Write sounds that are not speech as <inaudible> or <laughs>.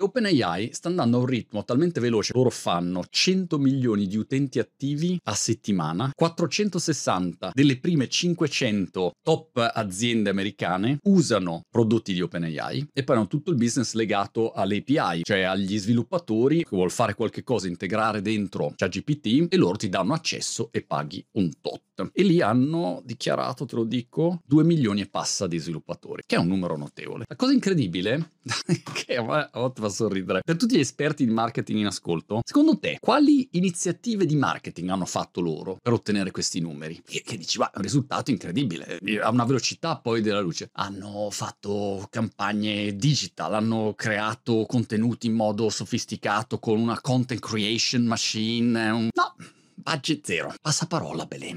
OpenAI sta andando a un ritmo talmente veloce, loro fanno 100 milioni di utenti attivi a settimana, 460 delle prime 500 top aziende americane usano prodotti di OpenAI e poi hanno tutto il business legato all'API, cioè agli sviluppatori che vuol fare qualche cosa, integrare dentro ChatGPT e loro ti danno accesso e paghi un tot. E lì hanno dichiarato, te lo dico, 2 milioni e passa di sviluppatori, che è un numero notevole. La cosa incredibile, <laughs> che a volte fa sorridere, per tutti gli esperti di marketing in ascolto, secondo te quali iniziative di marketing hanno fatto loro per ottenere questi numeri? Che, che dici, è un risultato incredibile, a una velocità poi della luce. Hanno fatto campagne digital, hanno creato contenuti in modo sofisticato con una content creation machine. Un... No, budget zero. Passaparola, Belen.